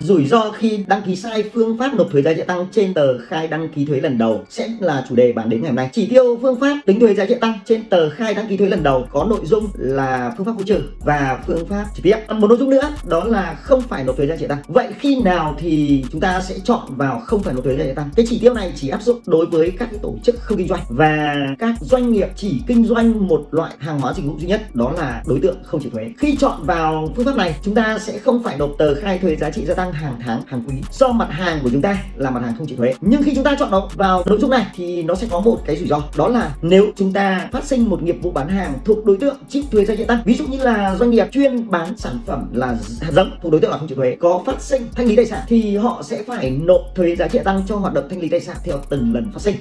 Rủi ro khi đăng ký sai phương pháp nộp thuế giá trị tăng trên tờ khai đăng ký thuế lần đầu sẽ là chủ đề bàn đến ngày hôm nay. Chỉ tiêu phương pháp tính thuế giá trị tăng trên tờ khai đăng ký thuế lần đầu có nội dung là phương pháp hỗ trợ và phương pháp trực tiếp. Một nội dung nữa, đó là không phải nộp thuế giá trị tăng. Vậy khi nào thì chúng ta sẽ chọn vào không phải nộp thuế giá trị tăng? Cái chỉ tiêu này chỉ áp dụng đối với các tổ chức không kinh doanh và các doanh nghiệp chỉ kinh doanh một loại hàng hóa dịch vụ duy nhất, đó là đối tượng không chịu thuế. Khi chọn vào phương pháp này, chúng ta sẽ không phải nộp tờ khai thuế giá trị gia tăng hàng tháng, hàng quý. Do mặt hàng của chúng ta là mặt hàng không chịu thuế. Nhưng khi chúng ta chọn vào nội dung này thì nó sẽ có một cái rủi ro. Đó là nếu chúng ta phát sinh một nghiệp vụ bán hàng thuộc đối tượng chịu thuế giá trị tăng, ví dụ như là doanh nghiệp chuyên bán sản phẩm là hạt giống thuộc đối tượng là không chịu thuế, có phát sinh thanh lý tài sản thì họ sẽ phải nộp thuế giá trị tăng cho hoạt động thanh lý tài sản theo từng lần phát sinh.